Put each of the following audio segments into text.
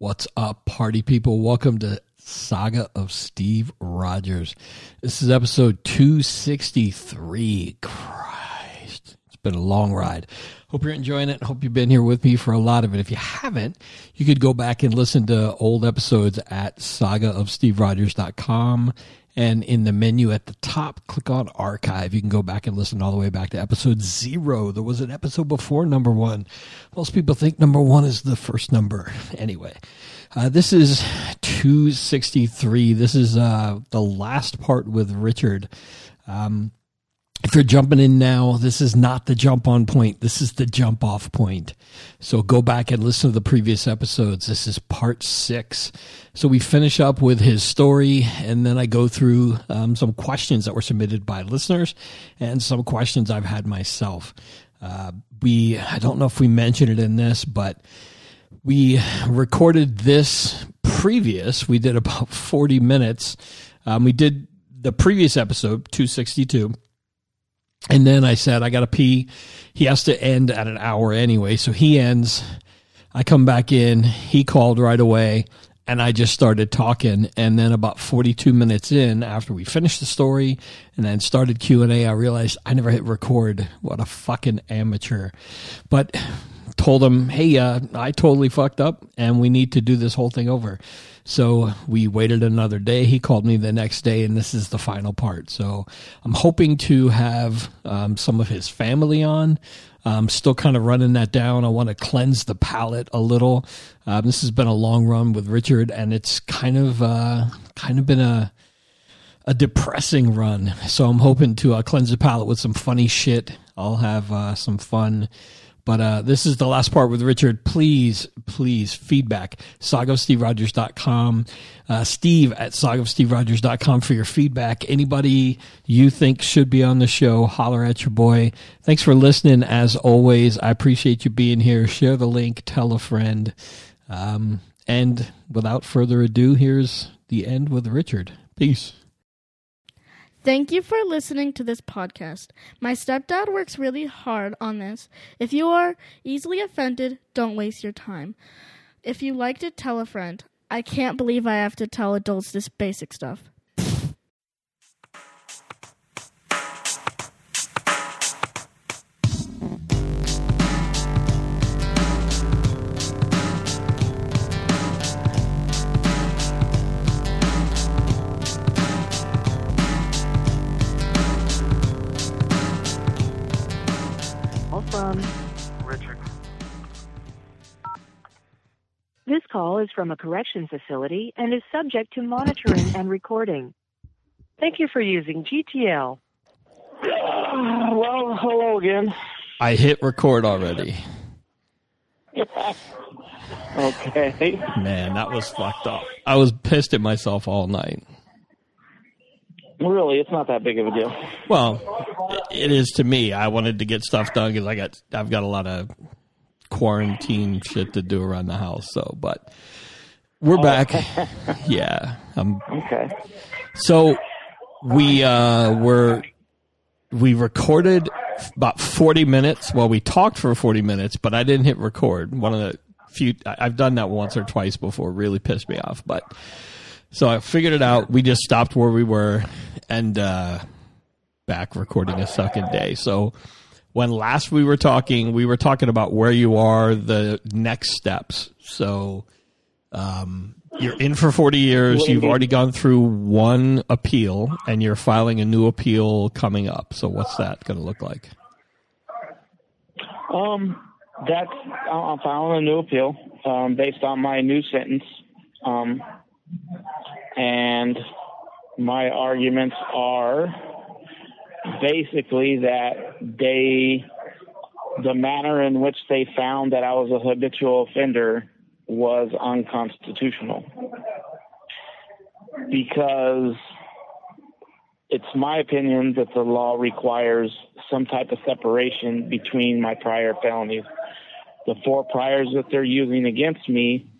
What's up, party people? Welcome to Saga of Steve Rogers. This is episode 263. Christ, it's been a long ride. Hope you're enjoying it. Hope you've been here with me for a lot of it. If you haven't, you could go back and listen to old episodes at sagaofsteverogers.com. And in the menu at the top, click on archive. You can go back and listen all the way back to episode zero. There was an episode before number one. Most people think number one is the first number. Anyway, uh, this is 263. This is uh, the last part with Richard. Um, if you're jumping in now, this is not the jump on point. This is the jump off point. So go back and listen to the previous episodes. This is part six. So we finish up with his story, and then I go through um, some questions that were submitted by listeners and some questions I've had myself. Uh, we, I don't know if we mentioned it in this, but we recorded this previous. We did about 40 minutes. Um, we did the previous episode, 262 and then I said, I got to pee. He has to end at an hour anyway. So he ends. I come back in. He called right away. And I just started talking. And then about 42 minutes in, after we finished the story and then started Q&A, I realized I never hit record. What a fucking amateur. But told him, hey, uh, I totally fucked up and we need to do this whole thing over. So we waited another day. He called me the next day, and this is the final part. So I'm hoping to have um, some of his family on. I'm still kind of running that down. I want to cleanse the palate a little. Um, this has been a long run with Richard, and it's kind of uh, kind of been a a depressing run. So I'm hoping to uh, cleanse the palate with some funny shit. I'll have uh, some fun but uh, this is the last part with Richard. Please, please, feedback. SagaofSteveRogers.com. Uh, Steve at SagaofSteveRogers.com for your feedback. Anybody you think should be on the show, holler at your boy. Thanks for listening. As always, I appreciate you being here. Share the link, tell a friend. Um, and without further ado, here's the end with Richard. Peace. Thank you for listening to this podcast. My stepdad works really hard on this. If you are easily offended, don't waste your time. If you liked it, tell a friend. I can't believe I have to tell adults this basic stuff. From Richard. This call is from a correction facility and is subject to monitoring and recording. Thank you for using GTL. well, hello again. I hit record already. okay. Man, that was fucked up. I was pissed at myself all night. Really, it's not that big of a deal. Well, it is to me. I wanted to get stuff done because I got I've got a lot of quarantine shit to do around the house. So, but we're Oh. back. yeah. Um, Okay. so we uh, were we recorded about forty minutes. Well, we talked for forty minutes, but I didn't hit record. One of the few I've done that once or twice before. Really pissed me off, but. So I figured it out. We just stopped where we were and uh, back recording a second day. So when last we were talking, we were talking about where you are, the next steps. So um, you're in for 40 years. You've already gone through one appeal and you're filing a new appeal coming up. So what's that going to look like? Um, that's I'm filing a new appeal um, based on my new sentence, um, and my arguments are basically that they, the manner in which they found that I was a habitual offender was unconstitutional because it's my opinion that the law requires some type of separation between my prior felonies. The four priors that they're using against me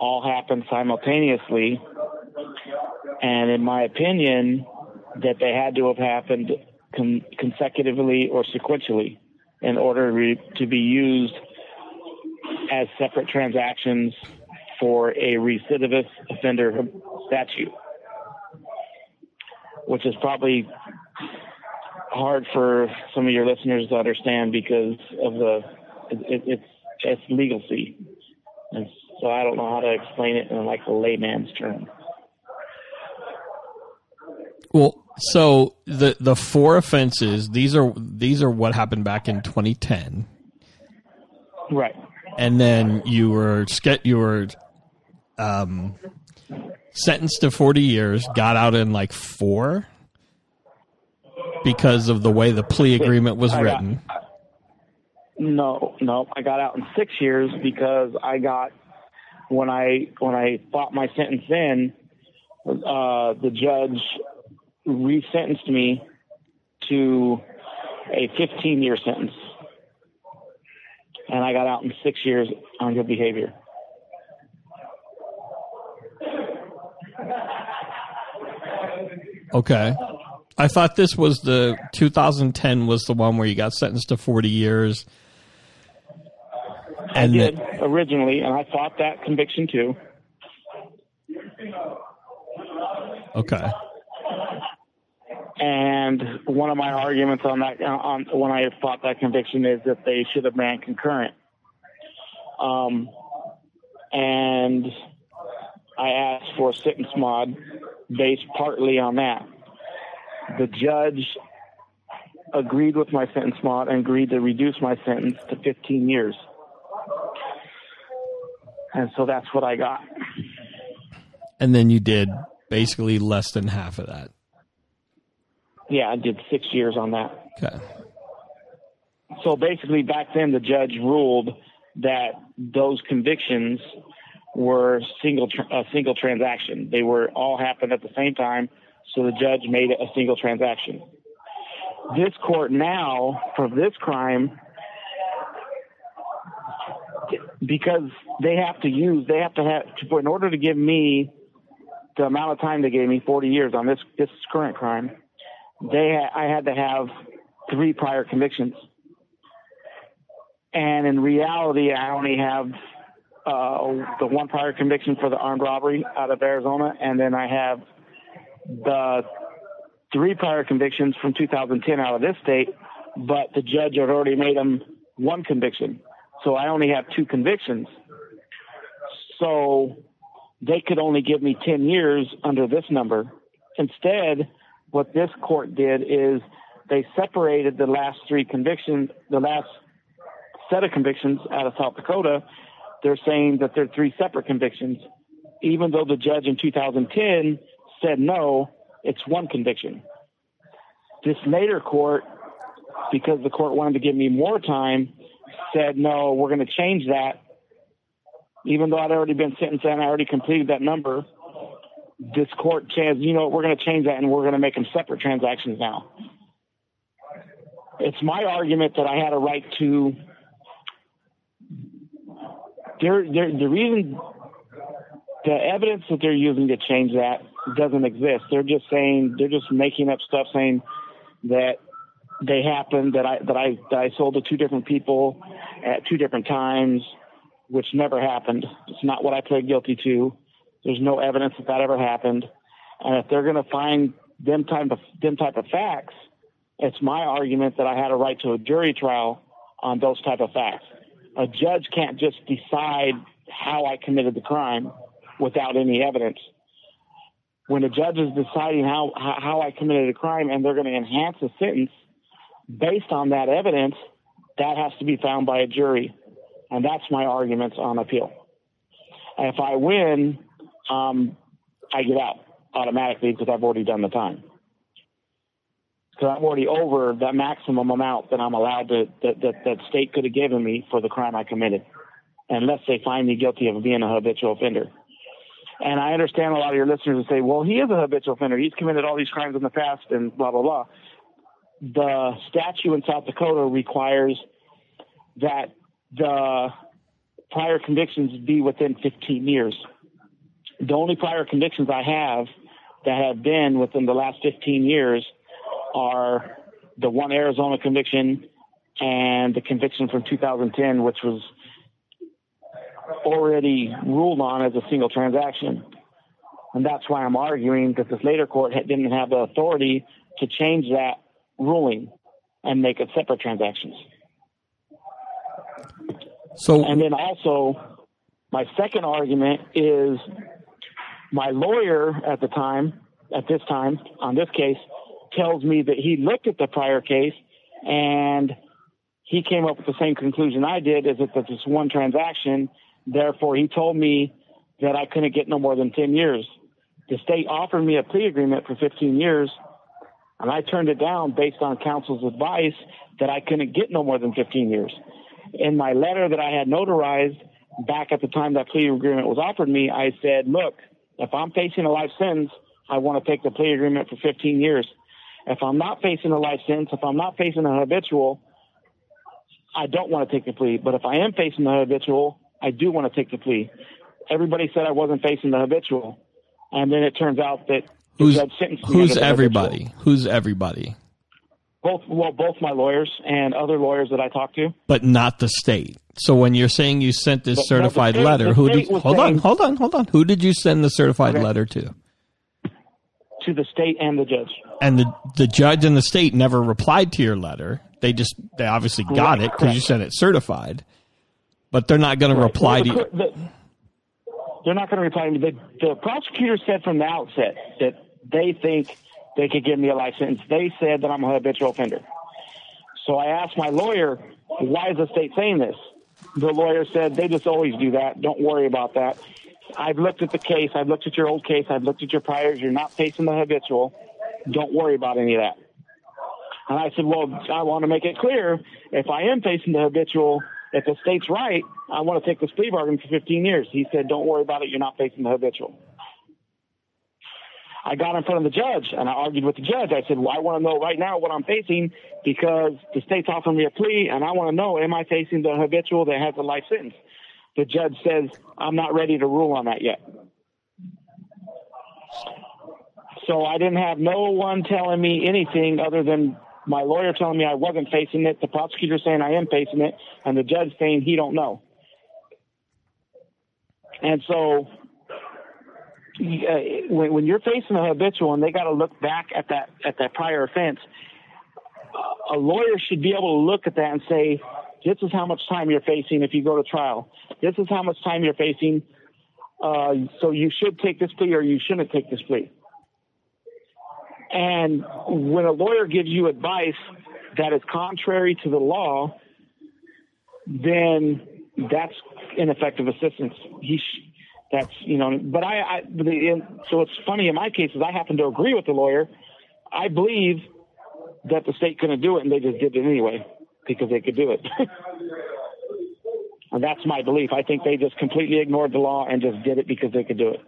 all happened simultaneously, and in my opinion, that they had to have happened con- consecutively or sequentially in order re- to be used as separate transactions for a recidivist offender statute, which is probably hard for some of your listeners to understand because of the it, it's it's legalcy, and so I don't know how to explain it in like a layman's term. Well, so the the four offenses these are these are what happened back in 2010, Right. and then you were you were um, sentenced to 40 years, got out in like four because of the way the plea agreement was written. No, no, I got out in six years because I got when I when I fought my sentence in, uh, the judge resentenced me to a 15 year sentence, and I got out in six years on good behavior. Okay. I thought this was the 2010 was the one where you got sentenced to 40 years. I And did the- originally, and I fought that conviction too. okay. And one of my arguments on that, on when I fought that conviction, is that they should have ran concurrent. Um, and I asked for a sentence mod based partly on that. The judge agreed with my sentence mod and agreed to reduce my sentence to 15 years. And so that's what I got. And then you did basically less than half of that. Yeah, I did six years on that. Okay. So basically, back then the judge ruled that those convictions were single tr- a single transaction. They were all happened at the same time, so the judge made it a single transaction. This court now for this crime because they have to use they have to have to, in order to give me the amount of time they gave me 40 years on this this current crime they ha- I had to have three prior convictions and in reality, I only have uh, the one prior conviction for the armed robbery out of Arizona, and then I have the three prior convictions from 2010 out of this state. But the judge had already made them one conviction, so I only have two convictions. So they could only give me 10 years under this number. Instead, what this court did is they separated the last three convictions, the last set of convictions out of South Dakota, they're saying that they're three separate convictions, even though the judge in 2010 said no, it's one conviction. This later court, because the court wanted to give me more time, said no, we're going to change that. Even though I'd already been sentenced and I already completed that number, this court says, you know, we're going to change that and we're going to make them separate transactions now. It's my argument that I had a right to the reason the evidence that they're using to change that doesn't exist. They're just saying they're just making up stuff saying that they happened that I that I that I sold to two different people at two different times, which never happened. It's not what I pled guilty to. There's no evidence that that ever happened. And if they're going to find them type of them type of facts, it's my argument that I had a right to a jury trial on those type of facts a judge can't just decide how I committed the crime without any evidence. When a judge is deciding how how I committed a crime and they're going to enhance a sentence based on that evidence, that has to be found by a jury, and that's my arguments on appeal. And if I win, um, I get out automatically because I've already done the time. Because I'm already over that maximum amount that I'm allowed to that, that that state could have given me for the crime I committed, unless they find me guilty of being a habitual offender. And I understand a lot of your listeners will say, "Well, he is a habitual offender. He's committed all these crimes in the past, and blah blah blah." The statute in South Dakota requires that the prior convictions be within 15 years. The only prior convictions I have that have been within the last 15 years are the one Arizona conviction and the conviction from 2010, which was already ruled on as a single transaction. And that's why I'm arguing that this later court didn't have the authority to change that ruling and make it separate transactions. So, And then also, my second argument is my lawyer at the time, at this time, on this case, tells me that he looked at the prior case and he came up with the same conclusion I did is that this one transaction. Therefore, he told me that I couldn't get no more than 10 years. The state offered me a plea agreement for 15 years, and I turned it down based on counsel's advice that I couldn't get no more than 15 years. In my letter that I had notarized back at the time that plea agreement was offered me, I said, look, if I'm facing a life sentence, I want to take the plea agreement for 15 years. If I'm not facing a life sentence, if I'm not facing a habitual, I don't want to take the plea. But if I am facing the habitual, I do want to take the plea. Everybody said I wasn't facing the habitual, and then it turns out that who's judge sentenced me who's everybody? Who's everybody? Both well, both my lawyers and other lawyers that I talked to. But not the state. So when you're saying you sent this But- no, certified state- letter, who did? Hold on, hold on, hold on. Who did you send the certified Okay. letter to? to the state and the judge. And the the judge and the state never replied to your letter. They just they obviously got Right, it because you sent it certified. But they're not going to reply to you. the- they're not going to reply to me. The, the prosecutor said from the outset that they think they could give me a life sentence. They said that I'm a habitual offender. So I asked my lawyer, why is the state saying this? The lawyer said, they just always do that. Don't worry about that. I've looked at the case. I've looked at your old case. I've looked at your priors. You're not facing the habitual. Don't worry about any of that. And I said, well, I want to make it clear if I am facing the habitual, if the state's right, I want to take this plea bargain for 15 years. He said, don't worry about it. You're not facing the habitual. I got in front of the judge and I argued with the judge. I said, well, I want to know right now what I'm facing because the state's offering me a plea and I want to know, am I facing the habitual that has a life sentence? The judge says, I'm not ready to rule on that yet. So I didn't have no one telling me anything other than my lawyer telling me I wasn't facing it, the prosecutor saying I am facing it, and the judge saying he don't know. And so when, when you're facing a habitual and they got to look back at that at that prior offense, a lawyer should be able to look at that and say, "This is how much time you're facing if you go to trial. This is how much time you're facing. Uh, so you should take this plea or you shouldn't take this plea." And when a lawyer gives you advice that is contrary to the law, then that's ineffective assistance. He, sh- that's you know. But I, I the, so it's funny in my cases. I happen to agree with the lawyer. I believe that the state couldn't do it, and they just did it anyway because they could do it. and that's my belief. I think they just completely ignored the law and just did it because they could do it.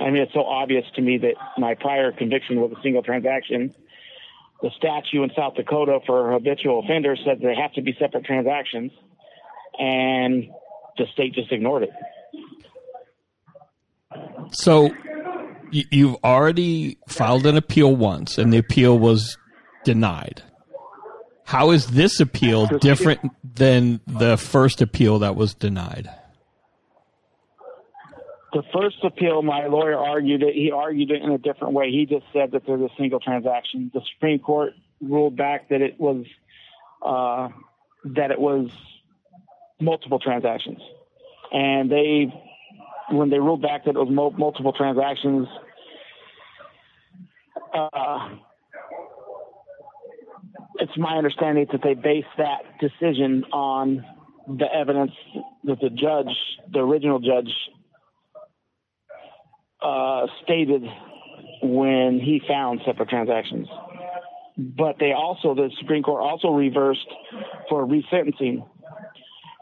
I mean, it's so obvious to me that my prior conviction was a single transaction. The statute in South Dakota for habitual offenders said they have to be separate transactions, and the state just ignored it. So you, you've already filed an appeal once, and the appeal was denied. How is this appeal different than the first appeal that was denied? The first appeal, my lawyer argued it. He argued it in a different way. He just said that there's a single transaction. The Supreme Court ruled back that it was uh, that it was multiple transactions, and they when they ruled back that it was mul- multiple transactions. Uh, it's my understanding that they based that decision on the evidence that the judge, the original judge, uh, stated when he found separate transactions. But they also, the Supreme Court also reversed for resentencing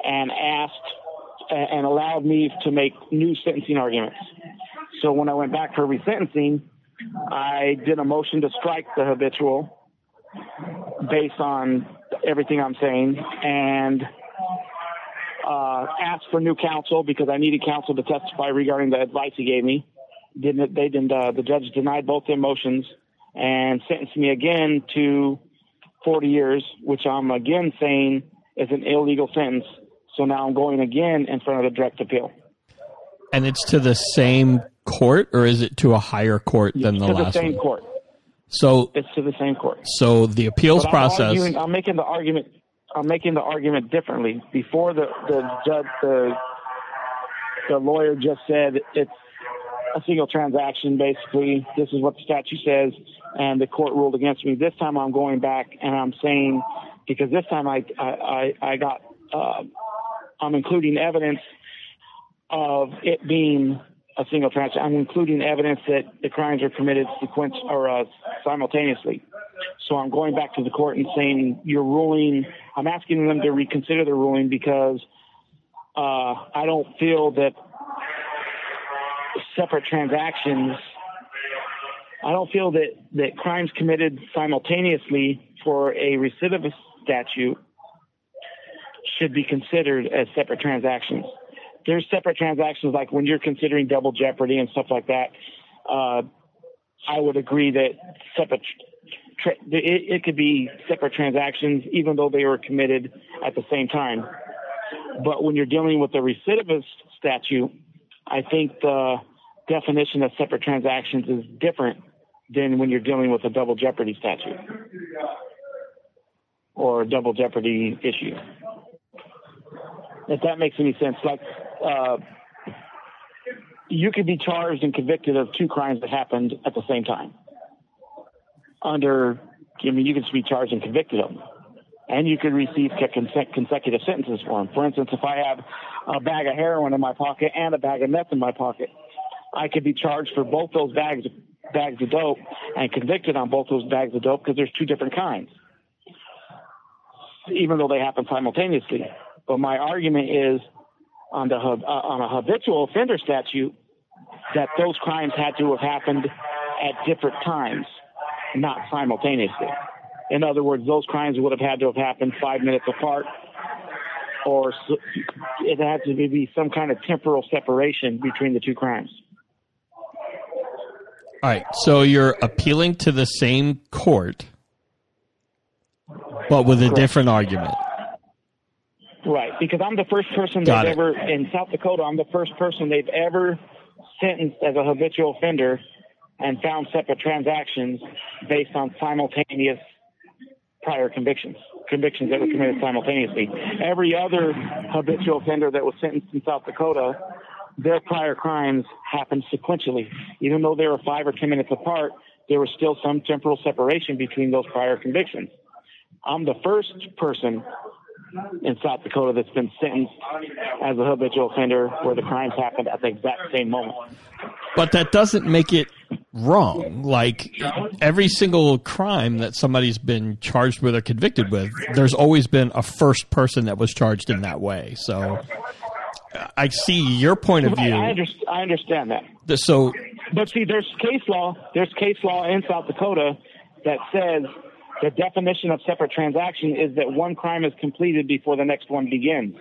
and asked and allowed me to make new sentencing arguments. So when I went back for resentencing, I did a motion to strike the habitual based on everything I'm saying and uh, asked for new counsel because I needed counsel to testify regarding the advice he gave me. Didn't they didn't uh, the judge denied both their motions and sentenced me again to 40 years, which I'm again saying is an illegal sentence. So now I'm going again in front of the direct appeal. And it's to the same court, or is it to a higher court than the to last the same one? court. So, It's to the same court. so the appeals I'm process. arguing- I'm making the argument. I'm making the argument differently. Before the the judge, the the lawyer just said it's a single transaction. Basically, this is what the statute says, and the court ruled against me. This time, I'm going back and I'm saying because this time I I I, I got uh, I'm including evidence of it being a single transaction. I'm including evidence that the crimes are committed sequence or uh, simultaneously. So I'm going back to the court and saying your ruling. I'm asking them to reconsider the ruling because uh, I don't feel that separate transactions. I don't feel that that crimes committed simultaneously for a recidivist statute should be considered as separate transactions. There's separate transactions like when you're considering double jeopardy and stuff like that. Uh, I would agree that separate it, it could be separate transactions even though they were committed at the same time. But when you're dealing with the recidivist statute, I think the definition of separate transactions is different than when you're dealing with a double jeopardy statute or a double jeopardy issue. If that makes any sense, like uh, you could be charged and convicted of two crimes that happened at the same time. Under, I mean, you could be charged and convicted of them, and you could receive consecutive sentences for them. For instance, if I have a bag of heroin in my pocket and a bag of meth in my pocket, I could be charged for both those bags bags of dope and convicted on both those bags of dope because there's two different kinds, even though they happen simultaneously. But my argument is on the uh, on a habitual offender statute that those crimes had to have happened at different times, not simultaneously. In other words, those crimes would have had to have happened five minutes apart, or it had to be some kind of temporal separation between the two crimes. All right, so you're appealing to the same court, but with a different argument. Right, because I'm the first person Got they've it. ever in South Dakota. I'm the first person they've ever sentenced as a habitual offender and found separate transactions based on simultaneous prior convictions, convictions that were committed simultaneously. Every other habitual offender that was sentenced in South Dakota, their prior crimes happened sequentially. Even though they were five or ten minutes apart, there was still some temporal separation between those prior convictions. I'm the first person in South Dakota that's been sentenced as a habitual offender where the crimes happened at the exact same moment. But that doesn't make it wrong. Like every single crime that somebody's been charged with or convicted with, there's always been a first person that was charged in that way. So I see your point of I, view. I understand that. So But see, there's case law. There's case law in South Dakota that says the definition of separate transaction is that one crime is completed before the next one begins.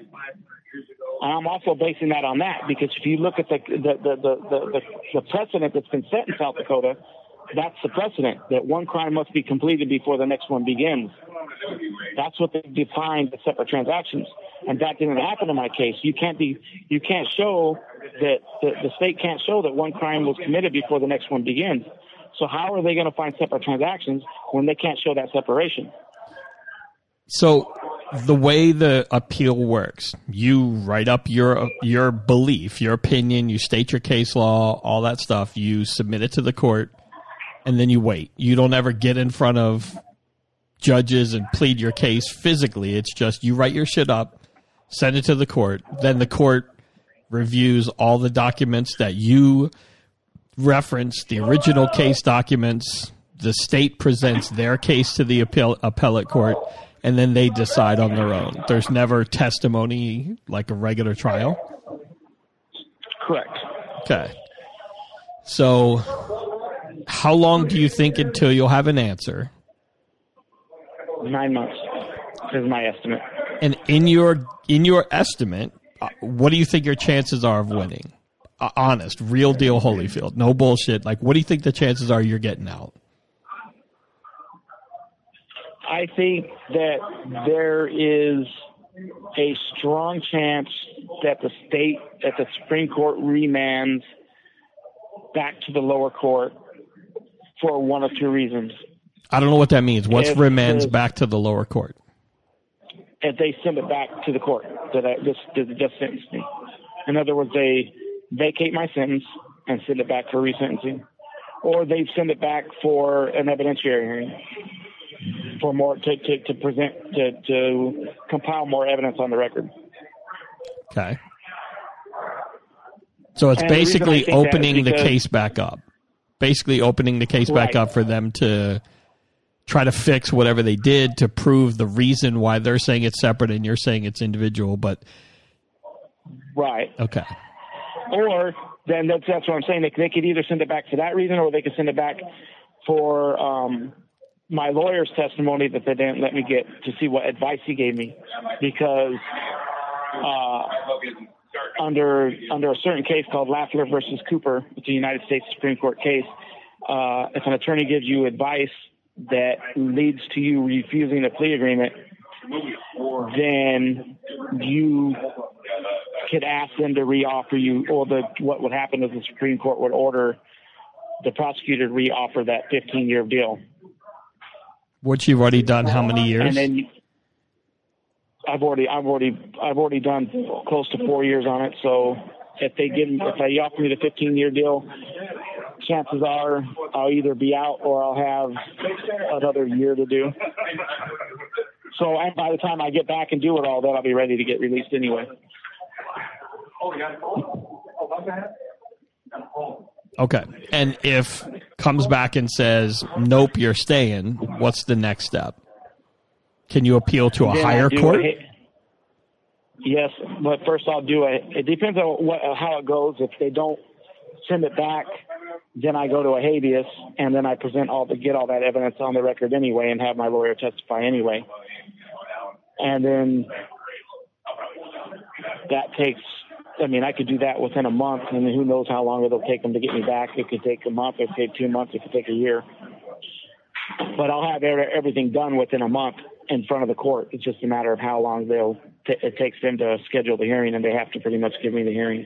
And I'm also basing that on that because if you look at the the the the, precedent that's been set in South Dakota, that's the precedent that one crime must be completed before the next one begins. That's what they defined as separate transactions, and that didn't happen in my case. You can't be, you can't show that the, the state can't show that one crime was committed before the next one begins. So how are they going to find separate transactions when they can't show that separation? So the way the appeal works, you write up your your belief, your opinion, you state your case law, all that stuff, you submit it to the court, and then you wait. You don't ever get in front of judges and plead your case physically. It's just you write your shit up, send it to the court, then the court reviews all the documents that you reference, the original case documents, the state presents their case to the appeal, appellate court, and then they decide on their own. There's never testimony like a regular trial. Correct. Okay. So, how long do you think until you'll have an answer? Nine months is my estimate. And in your in your estimate, uh, what do you think your chances are of winning? Uh, honest, real deal, Holyfield, no bullshit. Like, what do you think the chances are you're getting out? I think that there is a strong chance that the state, that the Supreme Court remands back to the lower court for one of two reasons. I don't know what that means. What's If remands back to the lower court? If they send it back to the court that I just that just sentenced me. In other words, they vacate my sentence and send it back for resentencing, or they send it back for an evidentiary hearing for more to, to, to present to, to compile more evidence on the record. Okay. So it's And the basically is opening the case back up. Basically opening the case back up for them to try to fix whatever they did to prove the reason why they're saying it's separate and you're saying it's individual, but Right. okay. Or then that's, that's what I'm saying. They, they could either send it back for that reason, or they could send it back for um, my lawyer's testimony that they didn't let me get to see what advice he gave me, because uh, under under a certain case called Lafler versus Cooper, it's a United States Supreme Court case. Uh, if an attorney gives you advice that leads to you refusing a plea agreement, then you could ask them to reoffer you, or the what would happen is the Supreme Court would order the prosecutor to reoffer that 15 year deal, Which you've already done how many years? and then you, I've already I've already I've already done close to four years on it. So if they give if they offer me the 15 year deal, chances are I'll either be out or I'll have another year to do. So and by the time I get back and do it all, then I'll be ready to get released anyway. Okay. And if comes back and says, "Nope, you're staying," what's the next step? Can you appeal to a Then higher court? a- yes, but first I'll do it. It depends on what how it goes. If they don't send it back, then I go to a habeas, and then I present all the get all that evidence on the record anyway, and have my lawyer testify anyway. And then that takes. I mean, I could do that within a month, and who knows how long it'll take them to get me back. It could take a month. It could take two months. It could take a year. But I'll have every- everything done within a month in front of the court. It's just a matter of how long they'll. T- it takes them to schedule the hearing, and they have to pretty much give me the hearing.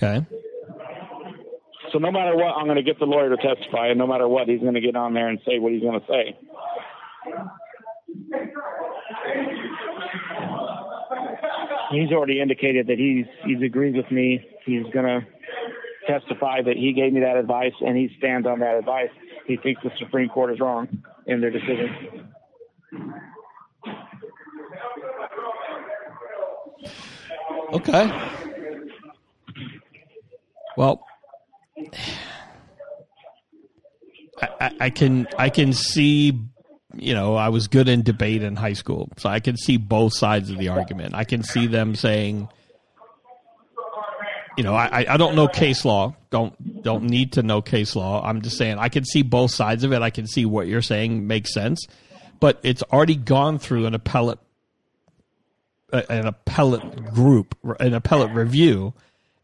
Okay. So no matter what, I'm going to get the lawyer to testify, and no matter what, he's going to get on there and say what he's going to say. He's already indicated that he's he's agreed with me. He's going to testify that he gave me that advice, and he stands on that advice. He thinks the Supreme Court is wrong in their decision. Okay. Well, I, I, can I can see, you know, I was good in debate in high school, so I can see both sides of the argument. I can see them saying, you know, I, I- I don't know case law, don't don't need to know case law. I'm just saying I can see both sides of it. I can see what you're saying makes sense, but it's already gone through an appellate an appellate group, an appellate review,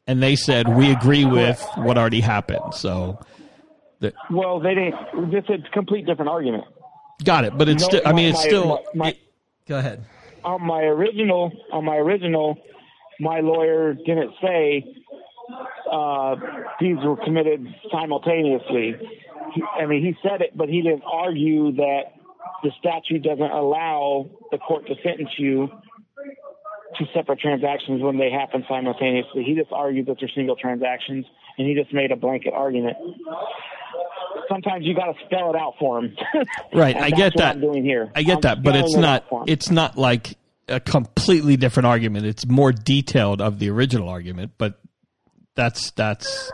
and they said we agree with what already happened. So, the, Well, they didn't. It's a complete different argument. got it. But it's No, still. I mean, it's my- still. my- it- go ahead. on my original on my original my lawyer didn't say uh, these were committed simultaneously. He, I mean, he said it, but he didn't argue that the statute doesn't allow the court to sentence you to separate transactions when they happen simultaneously. He just argued that they're single transactions, and he just made a blanket argument. Sometimes you got to spell it out for him. Right, I get that. I'm doing here. I get I'm that, but it's it not. It's not like a completely different argument. It's more detailed of the original argument, but that's that's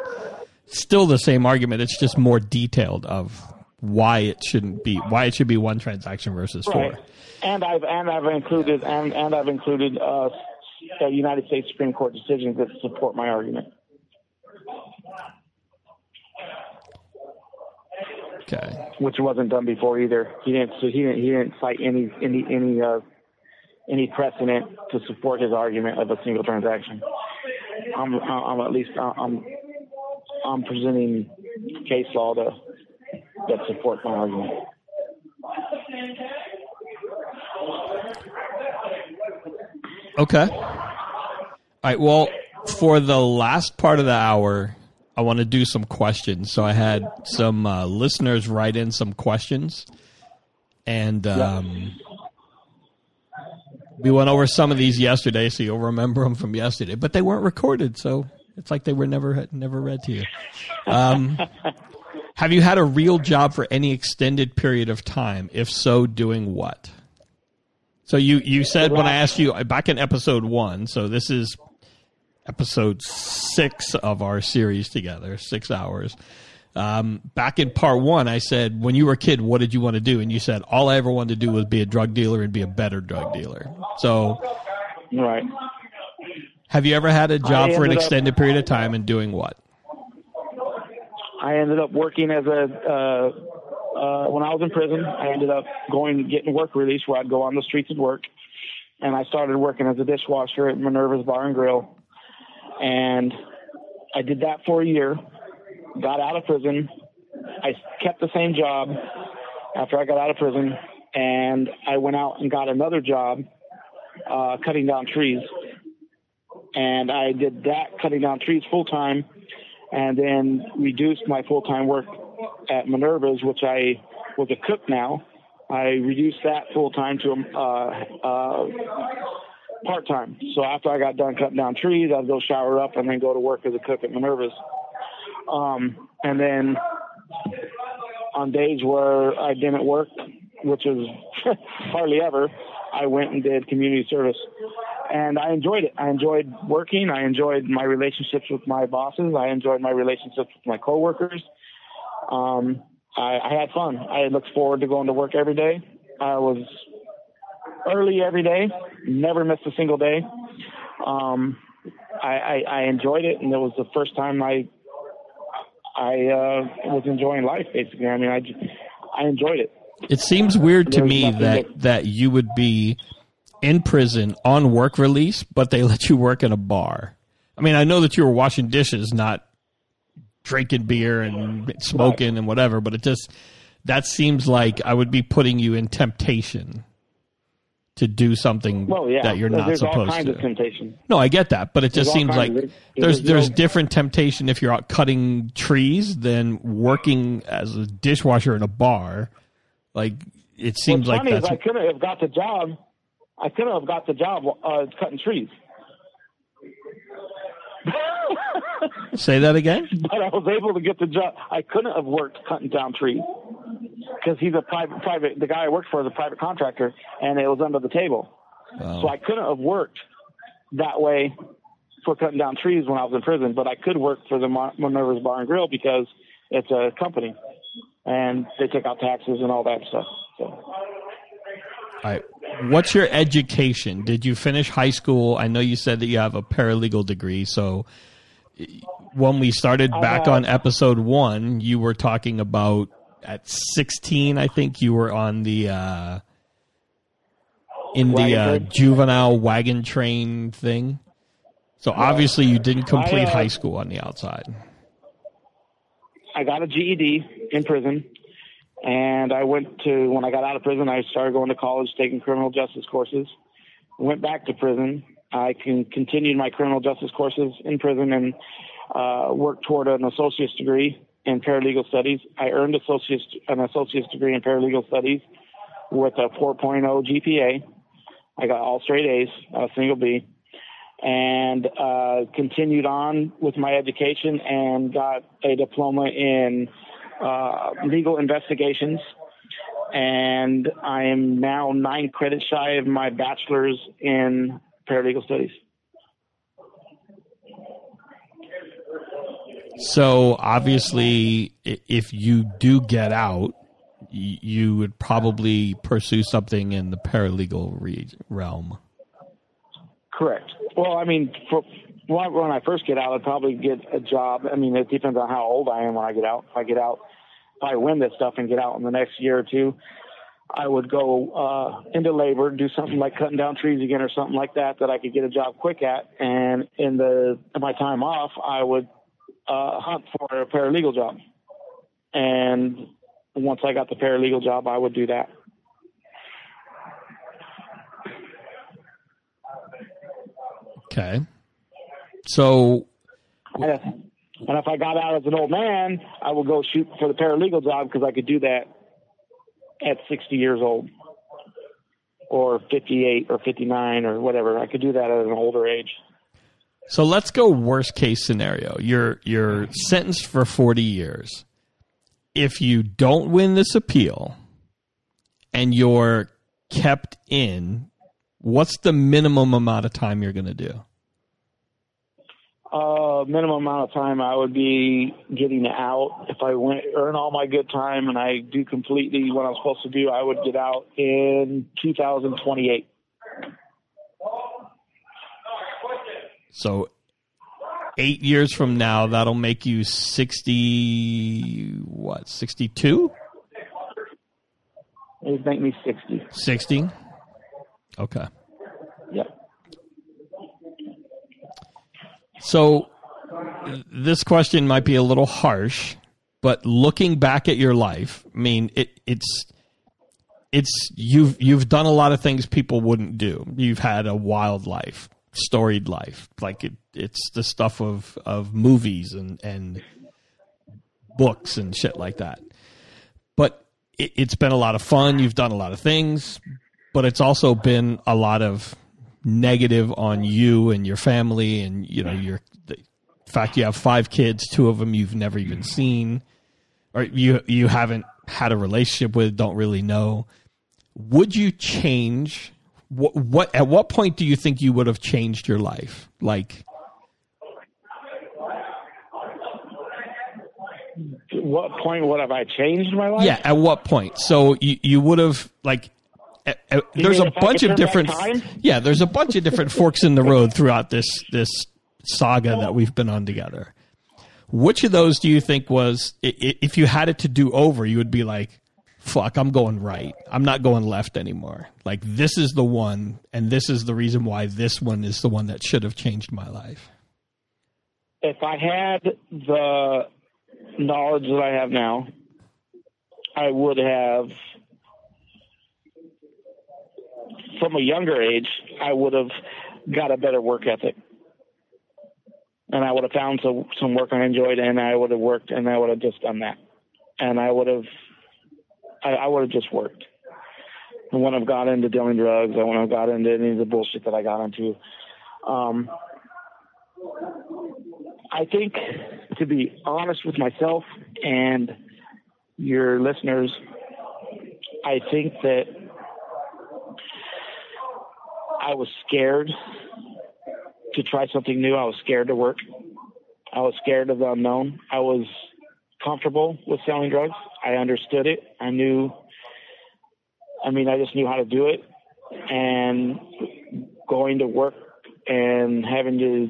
still the same argument. It's just more detailed of why it shouldn't be why it should be one transaction versus Right. four. And I've and I've included and, and I've included uh, uh, United States Supreme Court decisions that support my argument. Okay. which wasn't done before either. He didn't. So he didn't. He didn't cite any any any uh, any precedent to support his argument of a single transaction. I'm I'm at least I'm I'm presenting case law to that support my argument. Okay. All right. Well, for the last part of the hour, I want to do some questions. So I had some uh, listeners write in some questions, and um, we went over some of these yesterday, so you'll remember them from yesterday. But they weren't recorded, so it's like they were never never read to you. Um, have you had a real job for any extended period of time? If so, doing what? So you you said when I asked you back in episode one. So this is episode six of our series together, six hours. Um, back in part one, I said, when you were a kid, what did you want to do? And you said, all I ever wanted to do was be a drug dealer and be a better drug dealer. So, Right. have you ever had a job for an ended up- extended period of time and doing what? I ended up working as a uh, uh, when I was in prison. I ended up going getting work release where I'd go on the streets and work, and I started working as a dishwasher at Minerva's Bar and Grill, and I did that for a year. Got out of prison. I kept the same job after I got out of prison, and I went out and got another job uh, cutting down trees. And I did that cutting down trees full time and then reduced my full time work at Minerva's, which I was a cook now. I reduced that full time to uh, uh, part time. So after I got done cutting down trees, I'd go shower up and then go to work as a cook at Minerva's. Um, and then on days where I didn't work, which is hardly ever, I went and did community service. And I enjoyed it. I enjoyed working. I enjoyed my relationships with my bosses. I enjoyed my relationships with my coworkers. Um, I, I had fun. I looked forward to going to work every day. I was early every day, never missed a single day. Um, I, I, I enjoyed it, and it was the first time I I uh, was enjoying life. Basically, I mean, I I enjoyed it. It seems weird to me that, that- that you would be in prison on work release, but they let you work in a bar. I mean, I know that you were washing dishes, not drinking beer and smoking and whatever, but it just that seems like I would be putting you in temptation to do something Well, yeah, that you're not there's all supposed kinds to. of temptation. No, I get that, but it just There's all seems like of- there's there's there's no- different temptation if you're out cutting trees than working as a dishwasher in a bar. Like it seems What's like funny is I couldn't have got the job. I couldn't have got the job uh, cutting trees. say that again. but I was able to get the job. I couldn't have worked cutting down trees because he's a private, private. The guy I worked for is a private contractor, and it was under the table. So I couldn't have worked that way for cutting down trees when I was in prison. But I could work for the Minerva's Bar and Grill because it's a company, and they take out taxes and all that stuff. So All right. What's your education? Did you finish high school? I know you said that you have a paralegal degree. So when we started back on episode one, you were talking about at 16, I think you were on the uh, in the uh, juvenile wagon train thing. So obviously you didn't complete uh, high school on the outside. I got a GED in prison, and I went to when I got out of prison. I started going to college, taking criminal justice courses. Went back to prison. I can continued my criminal justice courses in prison and uh, worked toward an associate's degree in paralegal studies. I earned associate's an associate's degree in paralegal studies with a 4.0 GPA. I got all straight A's, a single B and uh, continued on with my education and got a diploma in uh, legal investigations. And I am now nine credits shy of my bachelor's in paralegal studies. So obviously, if you do get out, you would probably pursue something in the paralegal re- realm. Correct. Well, I mean, for, when I first get out, I'd probably get a job. I mean, it depends on how old I am when I get out. If I get out, if I win this stuff and get out in the next year or two, I would go uh, into labor, do something like cutting down trees again or something like that that I could get a job quick at. And in the in my time off, I would uh, hunt for a paralegal job. And once I got the paralegal job, I would do that. Okay. So And if, and if I got out as an old man, I would go shoot for the paralegal job because I could do that at 60 years old or 58 or 59 or whatever. I could do that at an older age. So let's go worst case scenario. You're you're sentenced for 40 years. If you don't win this appeal and you're kept in, what's the minimum amount of time you're going to do? Uh, minimum amount of time I would be getting out. If I went, earn all my good time and I do completely what I'm supposed to do, I would get out in 2028. So 8 years from now that'll make you 60 what? 62? It would make me 60. 60? Okay. Yep. So this question might be a little harsh, but looking back at your life, I mean, it, it's it's you've you've done a lot of things people wouldn't do. You've had a wild life, storied life. Like it, it's the stuff of of movies and and books and shit like that. But it, it's been a lot of fun. You've done a lot of things, but it's also been a lot of negative on you and your family and you know your the fact you have five kids two of them you've never even seen or you you haven't had a relationship with don't really know. Would you change what what at what point do you think you would have changed your life? Like what point would have I changed my life? yeah at what point? So you you would have like Uh, uh, there's a bunch of different yeah there's a bunch of different forks in the road throughout this this saga that we've been on together. Which of those do you think was if you had it to do over you would be like fuck i'm going right. I'm not going left anymore. Like this is the one and this is the reason why this one is the one that should have changed my life. If I had the knowledge that I have now, I would have, from a younger age, I would have got a better work ethic. And I would have found some, some work I enjoyed, and I would have worked, and I would have just done that. And I would have, I, I would have just worked. I wouldn't have got into dealing drugs. I wouldn't have got into any of the bullshit that I got into. Um, I think, to be honest with myself and your listeners, I think that I was scared to try something new. I was scared to work. I was scared of the unknown. I was comfortable with selling drugs. I understood it. I knew, I mean, I just knew how to do it. And going to work and having to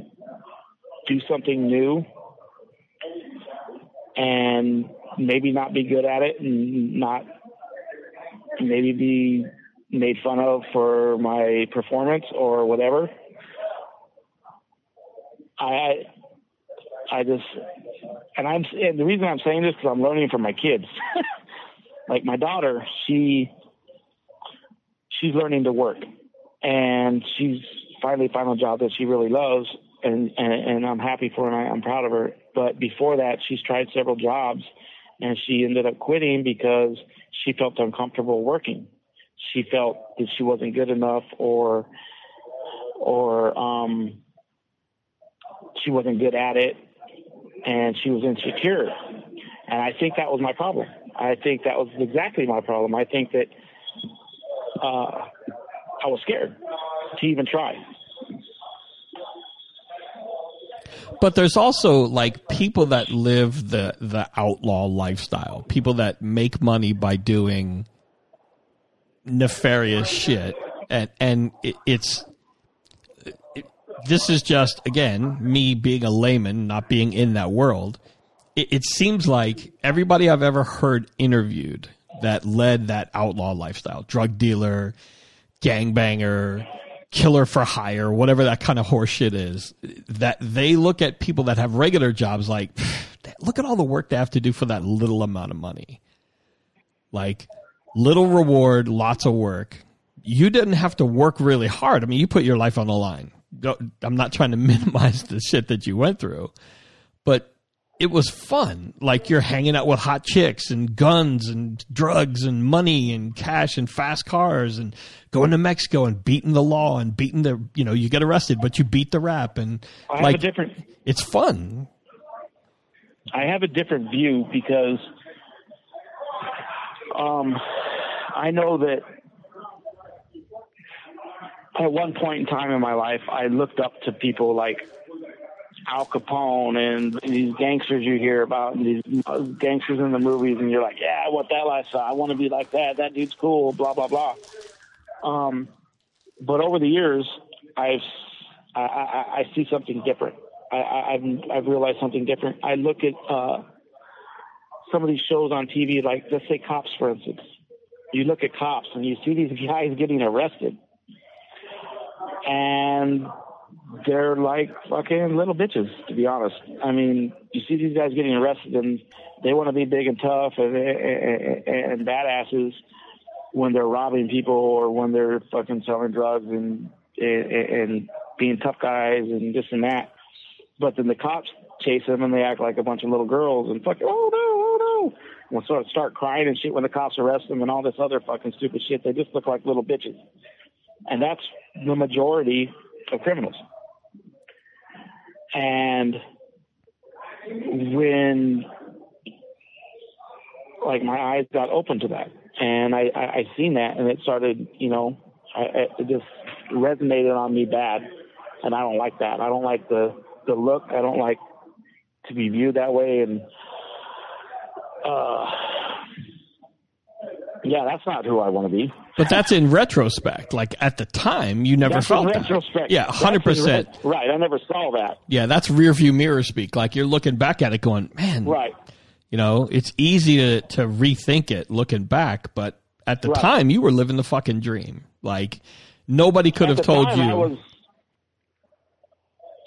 do something new and maybe not be good at it and not maybe be made fun of for my performance or whatever. I I just and I'm and the reason I'm saying this because I'm learning from my kids. like my daughter, she she's learning to work, and she's finally found a job that she really loves, and and, and I'm happy for her. And I, I'm proud of her. But before that, she's tried several jobs, and she ended up quitting because she felt uncomfortable working. She felt that she wasn't good enough, or or um, she wasn't good at it, and she was insecure. And I think that was my problem. I think that was exactly my problem. I think that uh, I was scared to even try. But there's also like people that live the the outlaw lifestyle, people that make money by doing nefarious shit, and and it, it's it, this is just again me being a layman, not being in that world. It, it seems like everybody I've ever heard interviewed that led that outlaw lifestyle, drug dealer, gangbanger, killer for hire, whatever that kind of horseshit is, that they look at people that have regular jobs like, look at all the work they have to do for that little amount of money. Like, little reward, lots of work. You didn't have to work really hard. I mean, you put your life on the line. I'm not trying to minimize the shit that you went through, but it was fun. Like you're hanging out with hot chicks and guns and drugs and money and cash and fast cars and going to Mexico and beating the law and beating the you know you get arrested but you beat the rap and I like have a different it's fun. I have a different view because um, I know that at one point in time in my life, I looked up to people like Al Capone and these gangsters you hear about, and these gangsters in the movies, and you're like, yeah, I want that lifestyle. I want to be like that. That dude's cool. Blah blah blah. Um, but over the years, I've I, I, I see something different. I, I, I've I've realized something different. I look at uh, some of these shows on TV, like let's say Cops, for instance. You look at Cops and you see these guys getting arrested, and they're like fucking little bitches, to be honest. I mean, you see these guys getting arrested, and they want to be big and tough and, and, and badasses when they're robbing people or when they're fucking selling drugs and and, and being tough guys and this and that. But then the cops chase them and they act like a bunch of little girls and fucking oh no oh no and sort of start crying and shit when the cops arrest them and all this other fucking stupid shit. They just look like little bitches, and that's the majority of criminals. And when like my eyes got open to that, and I I, I seen that, and it started, you know, I, it just resonated on me bad, and I don't like that. I don't like the the look. I don't like to be viewed that way, and uh, yeah, that's not who I want to be. But that's in retrospect. Like at the time, you never That's felt in that. retrospect. Yeah, hundred percent. Right, I never saw that. Yeah, that's rear view mirror speak. Like you're looking back at it, going, man, Right. You know, it's easy to to rethink it looking back, but at the Right. time, you were living the fucking dream. Like nobody could At have told you. I was,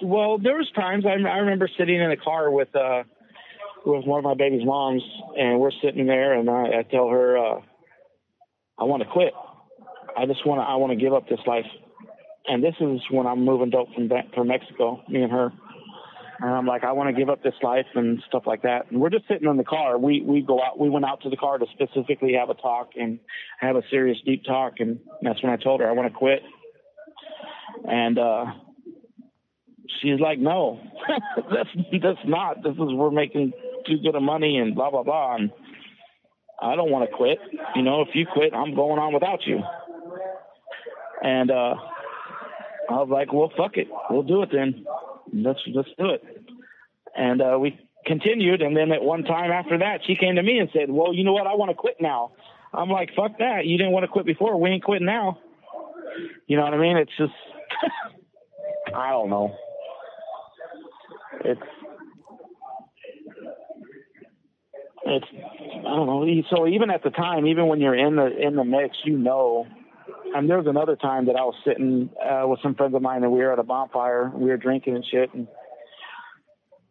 well, there was times I, I remember sitting in a car with uh with one of my baby's moms, and we're sitting there, and I, I tell her, uh, I want to quit. I just want to. I want to give up this life. And this is when I'm moving dope from from Mexico, me and her. And I'm like, I want to give up this life and stuff like that. And we're just sitting in the car. We we go out. We went out to the car to specifically have a talk and have a serious deep talk. And that's when I told her I want to quit. And uh she's like, no, that's that's not. This is we're making too good of money and blah blah blah. And I don't want to quit. You know, if you quit, I'm going on without you. And uh I was like, well, fuck it, we'll do it then. Let's let's do it. And uh, we continued, and then at one time after that, she came to me and said, well, you know what? I want to quit now. I'm like, fuck that. You didn't want to quit before. We ain't quitting now. You know what I mean? It's just, I don't know. It's, it's, I don't know. So even at the time, even when you're in the in the mix, you know. And there was another time that I was sitting uh, with some friends of mine, and we were at a bonfire. We were drinking and shit, and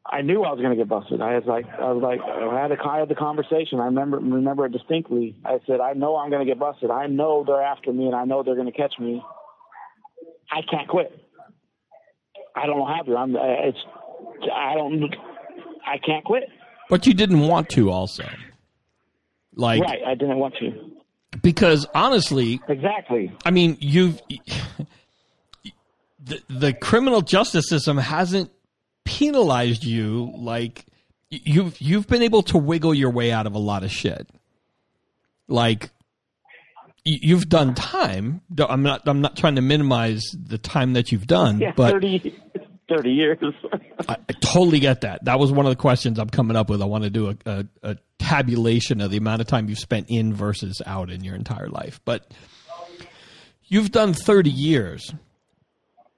I knew I was going to get busted. I was like, I was like, I had, a, I had the conversation. I remember remember it distinctly. I said, I know I'm going to get busted. I know they're after me, and I know they're going to catch me. I can't quit. I don't how to. I'm. It's. I don't. I can't quit. but you didn't want to, also. Like right. I didn't want to. because honestly, Exactly. I mean, you've the, the criminal justice system hasn't penalized you like you've you've been able to wiggle your way out of a lot of shit. Like you've done time. I'm not I'm not trying to minimize the time that you've done, Yeah. but 30, 30 years. I, I totally get that. That was one of the questions I'm coming up with. I want to do a, a, a tabulation of the amount of time you've spent in versus out in your entire life. But you've done 30 years,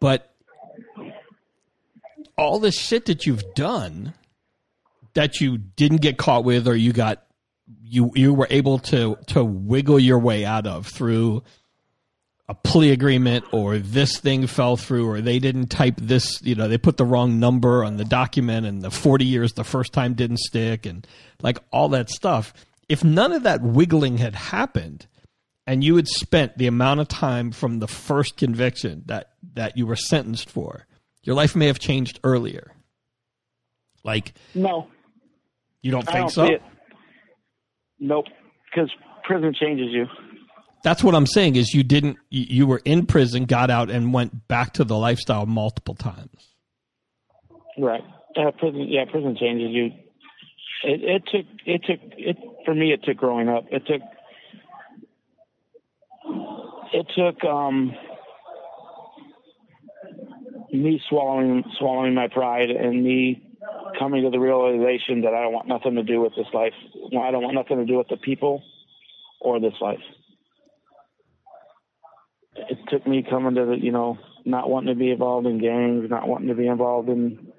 but all the shit that you've done that you didn't get caught with or you got you you were able to to wiggle your way out of through a plea agreement or this thing fell through or they didn't type this you know they put the wrong number on the document and the 40 years the first time didn't stick and like all that stuff if none of that wiggling had happened and you had spent the amount of time from the first conviction that that you were sentenced for, your life may have changed earlier. Like No, you don't I think don't so? Nope, because prison changes you. That's what I'm saying is you didn't you, were in prison, got out and went back to the lifestyle multiple times. Right. Uh, prison. Yeah, prison changes you. It, it took. It took. It for me. It took growing up. It took. It took um, me swallowing swallowing my pride and me coming to the realization that I don't want nothing to do with this life. I don't want nothing to do with the people or this life. It took me coming to the, you know, not wanting to be involved in gangs, not wanting to be involved in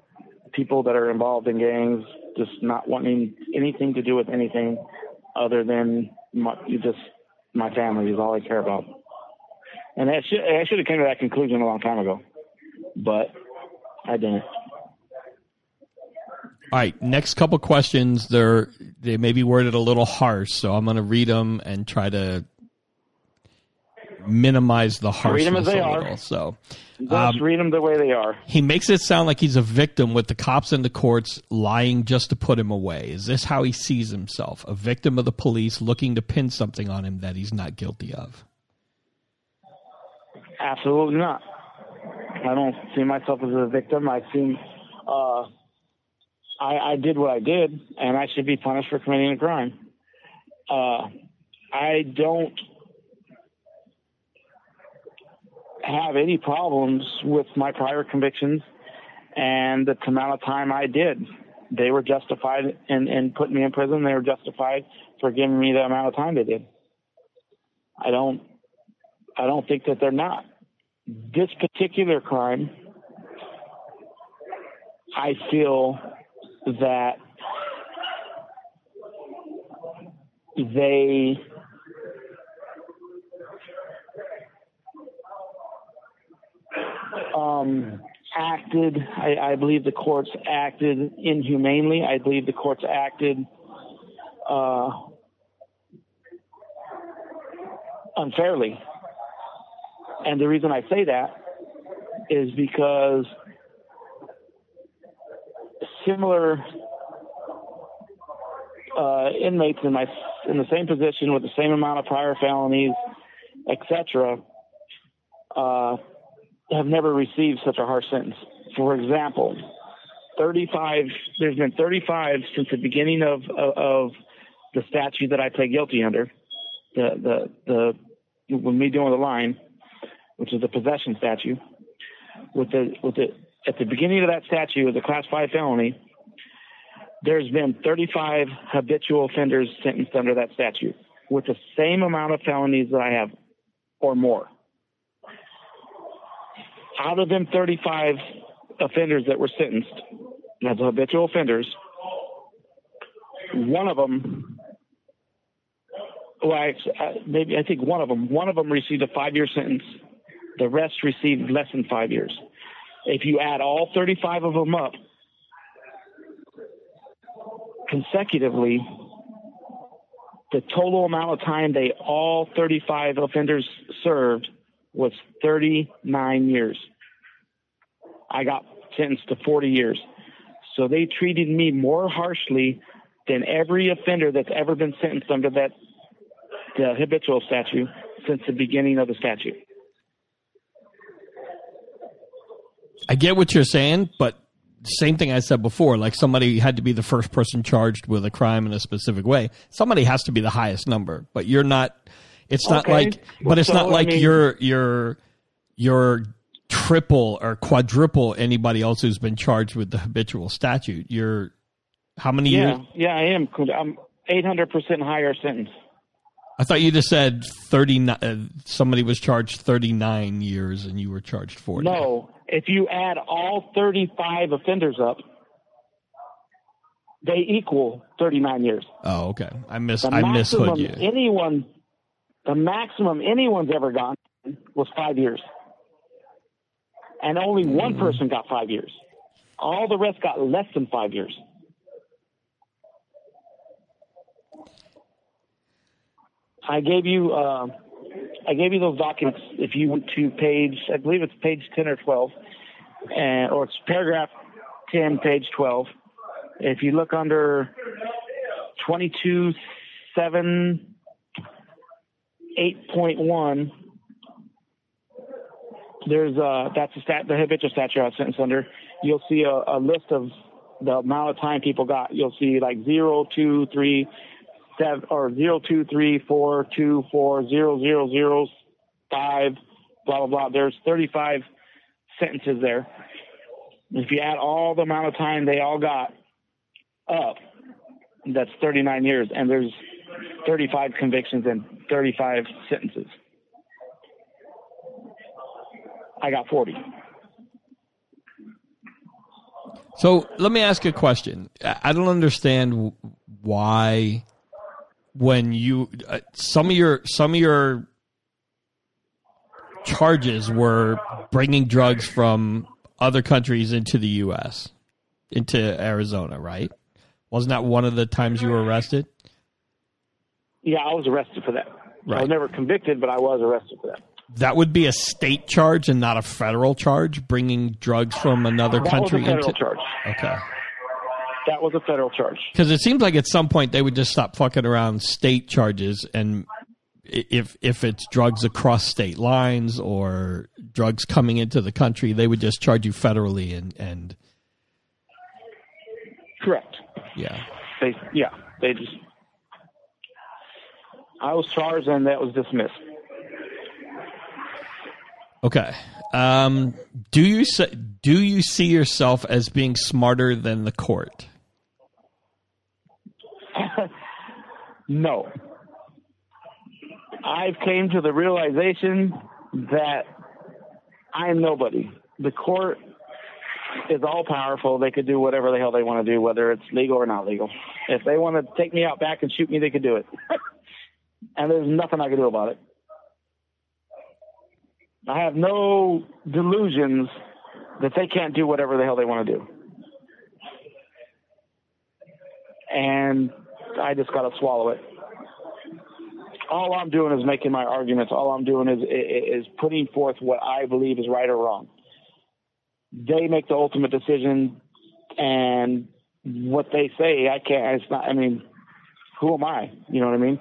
people that are involved in gangs, just not wanting anything to do with anything other than my, just my family is all I care about. And I should, I should have come to that conclusion a long time ago, but I didn't. All right, next couple questions. They're they may be worded a little harsh, so I'm going to read them and try to minimize the harshness 'em as they a are. So Just Um, read them the way they are. he makes it sound like he's a victim with the cops and the courts lying just to put him away. Is this how he sees himself? A victim of the police looking to pin something on him that he's not guilty of? Absolutely not. I don't see myself as a victim. I see, uh, I, I did what I did, and I should be punished for committing a crime. Uh, I don't have any problems with my prior convictions and the amount of time I did. They were justified in, in putting me in prison. They were justified for giving me the amount of time they did. I don't I don't think that they're not. This particular crime, I feel that they um, acted, I, I believe the courts acted inhumanely. I believe the courts acted uh, unfairly. And the reason I say that is because similar uh, inmates in my in the same position with the same amount of prior felonies, etc., uh, have never received such a harsh sentence. For example, 35. There's been 35 since the beginning of of, of the statute that I pled guilty under. The the the when me doing the line which is the possession statute. With the with the at the beginning of that statute, with the class five felony, there's been 35 habitual offenders sentenced under that statute with the same amount of felonies that I have, or more. Out of them 35 offenders that were sentenced as habitual offenders, one of them well, I, uh, maybe I think one of them. One of them received a five-year sentence. The rest received less than five years. If you add all 35 of them up consecutively, the total amount of time they all 35 offenders served was 39 years. I got sentenced to 40 years. So they treated me more harshly than every offender that's ever been sentenced under that the habitual statute since the beginning of the statute. I get what you're saying, but same thing I said before. Like somebody had to be the first person charged with a crime in a specific way. Somebody has to be the highest number, but you're not. It's not Okay. like, but it's So, not I like mean- you're you're you're triple or quadruple anybody else who's been charged with the habitual statute. You're how many Yeah, years? yeah, I am. I'm 800% higher sentence. I thought you just said thirty nine. Uh, somebody was charged thirty nine years, and you were charged forty. No, if you add all 35 offenders up, they equal 39 years. Oh, okay. I miss. The I maximum you. anyone, the maximum anyone's ever gotten was five years, and only one Mm-hmm. person got five years. All the rest got less than five years. I gave you uh, I gave you those documents. If you went to page, I believe it's page 10 or 12, and, or it's paragraph 10, page 12. If you look under 22 7 8.1, there's uh that's the stat the habitual statute I was sentenced under. You'll see a, a list of the amount of time people got. You'll see like zero, two, three, seven, or zero, two, three, four, two, four, zero, zero, zero, five, blah blah blah. There's 35 sentences there. If you add all the amount of time they all got up, that's 39 years, and there's 35 convictions and 35 sentences. I got 40. So let me ask a question. I I don't understand why when you uh, some of your some of your charges were bringing drugs from other countries into the U.S. into Arizona, right? Wasn't that one of the times you were arrested? Yeah, I was arrested for that. I was never convicted, but I was arrested for that. That would be a state charge and not a federal charge, bringing drugs from another That country was a federal into. charge. Okay. That was a federal charge. Because it seems like at some point they would just stop fucking around state charges, and if if it's drugs across state lines or drugs coming into the country, they would just charge you federally, and and Correct. yeah. They, yeah, they just. I was charged and that was dismissed. Okay. Um, do you se- do you see yourself as being smarter than the court? No. I've came to the realization that I'm nobody. The court is all powerful. They could do whatever the hell they want to do, whether it's legal or not legal. If they want to take me out back and shoot me, they could do it. and there's nothing I can do about it. I have no delusions that they can't do whatever the hell they want to do. And I just got to swallow it. All I'm doing is making my arguments. All I'm doing is is putting forth what I believe is right or wrong. They make the ultimate decision, and what they say, I can't. It's not. I mean, who am I? You know what I mean?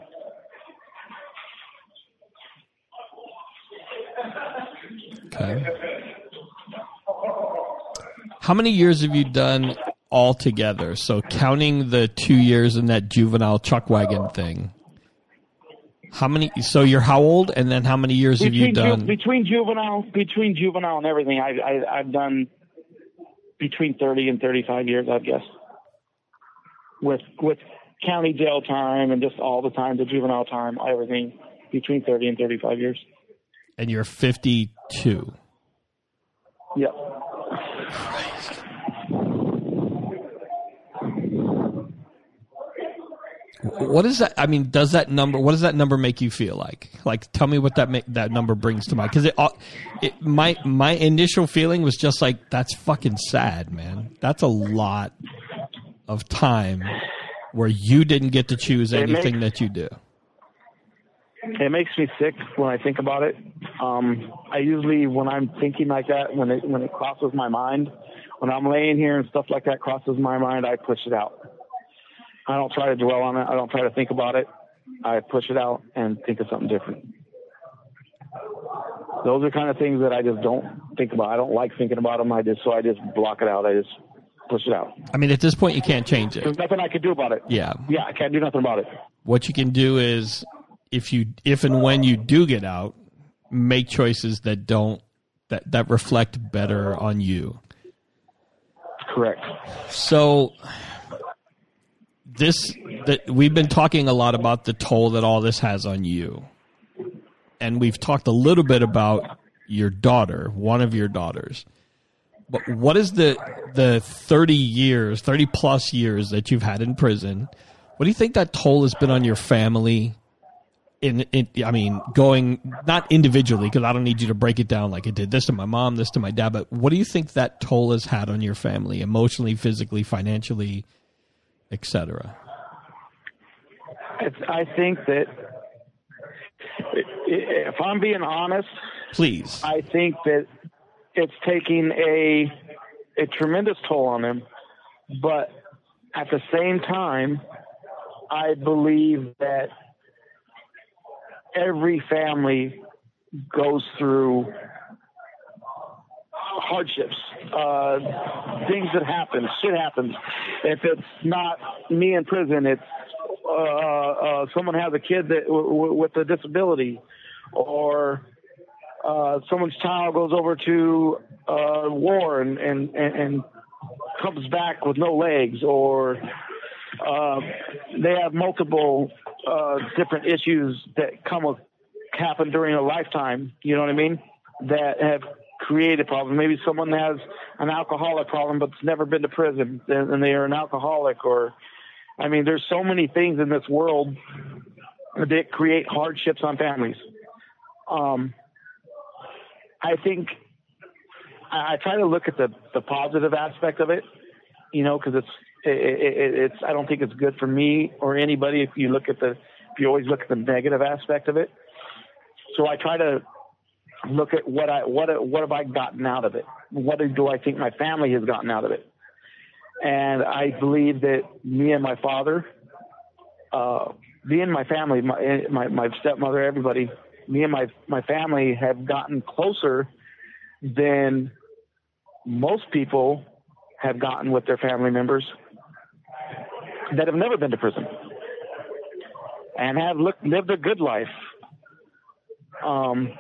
Okay. How many years have you done altogether? So counting the two years in that juvenile chuck wagon thing. How many? So you're how old, and then how many years have you Between, ju- done? between juvenile, between juvenile and everything, I, I I've done between thirty and thirty-five years, I guess. With with county jail time and just all the time, the juvenile time, everything between thirty and thirty-five years. And you're 52. Yep. What is that? I mean, does that number? What does that number make you feel like? Like, tell me what that ma- that number brings to mind. Because it, uh, it, my my initial feeling was just like, that's fucking sad, man. That's a lot of time where you didn't get to choose anything makes- that you do. It makes me sick when I think about it. Um, I usually, when I'm thinking like that, when it when it crosses my mind, when I'm laying here and stuff like that crosses my mind, I push it out. I don't try to dwell on it. I don't try to think about it. I push it out and think of something different. Those are kind of things that I just don't think about. I don't like thinking about them. I just so I just block it out. I just push it out. I mean, at this point, you can't change it. There's nothing I can do about it. Yeah. Yeah, I can't do nothing about it. What you can do is, if you if and when you do get out, make choices that don't that that reflect better on you. Correct. So this that we've been talking a lot about the toll that all this has on you. And we've talked a little bit about your daughter, one of your daughters. But what is the the 30 years, 30 plus years that you've had in prison? What do you think that toll has been on your family? In, in I mean, going not individually because I don't need you to break it down like it did this to my mom, this to my dad. But what do you think that toll has had on your family, emotionally, physically, financially, etc.? I think that if I'm being honest, Please. I think that it's taking a a tremendous toll on them, but at the same time, I believe that every family goes through hardships, uh, things that happen, shit happens. If it's not me in prison, it's uh, uh, someone has a kid that w- w- with a disability, or uh, someone's child goes over to uh, war and, and, and, and comes back with no legs, or uh, they have multiple uh, different issues that come with happen during a lifetime. You know what I mean? That have created problems. Maybe someone has an alcoholic problem but's never been to prison, and and they are an alcoholic. Or, I mean, there's so many things in this world that create hardships on families. Um, I think I, I try to look at the the positive aspect of it, you know, because it's it, it, it's I don't think it's good for me or anybody if you look at the if you always look at the negative aspect of it. So I try to look at what I what what have I gotten out of it? What do I think my family has gotten out of it? And I believe that me and my father, uh, me and my family, my, my my stepmother, everybody, me and my my family have gotten closer than most people have gotten with their family members that have never been to prison and have looked, lived a good life. Um,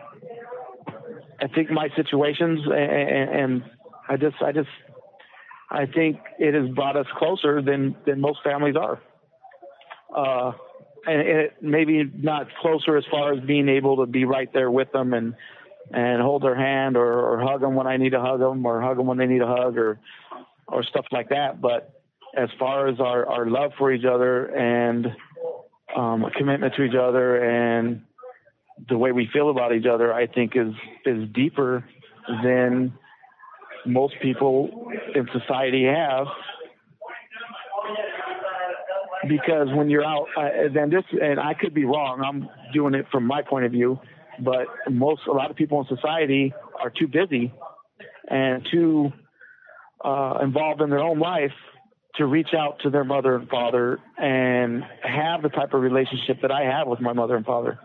I think my situations and, and I just, I just, I think it has brought us closer than than most families are. Uh, and it maybe not closer as far as being able to be right there with them and and hold their hand or, or hug them when I need to hug them or hug them when they need a hug or or stuff like that. But as far as our, our love for each other and um, commitment to each other and the way we feel about each other, I think is is deeper than most people in society have. Because when you're out, uh, then this, and I could be wrong. I'm doing it from my point of view, but most, a lot of people in society are too busy and too uh, involved in their own life to reach out to their mother and father and have the type of relationship that I have with my mother and father.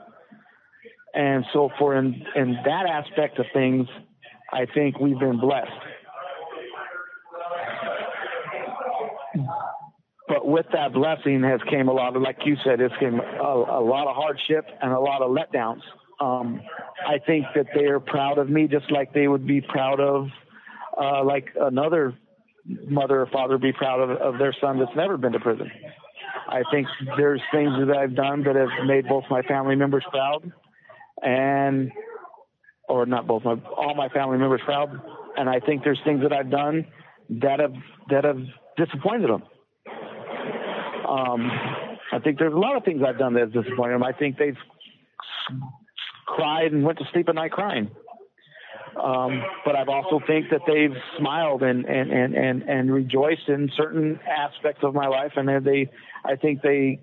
And so, for in, in that aspect of things, I think we've been blessed. But with that blessing has came a lot of, like you said, it's came a, a lot of hardship and a lot of letdowns. Um, I think that they are proud of me, just like they would be proud of, uh, like another mother or father be proud of, of their son that's never been to prison. I think there's things that I've done that have made both my family members proud, and or not both my all my family members proud. And I think there's things that I've done that have that have disappointed them. Um, I think there's a lot of things I've done that have disappointed them. I think they've cried and went to sleep at night crying. Um, but I've also think that they've smiled and, and, and, and, and rejoiced in certain aspects of my life. And they, I think they,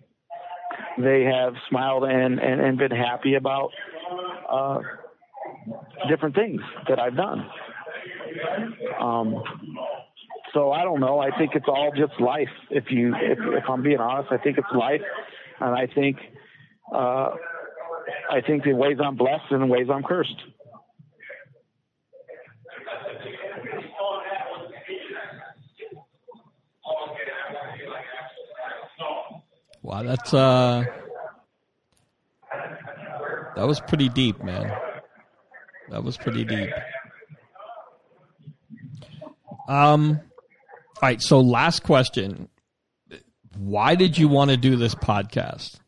they have smiled and, and, and been happy about, uh, different things that I've done. Um, so I don't know. I think it's all just life. If you, if, if I'm being honest, I think it's life. And I think, uh, I think in ways I'm blessed and in ways I'm cursed. That's uh that was pretty deep, man. That was pretty deep. Um all right, so last question. Why did you want to do this podcast?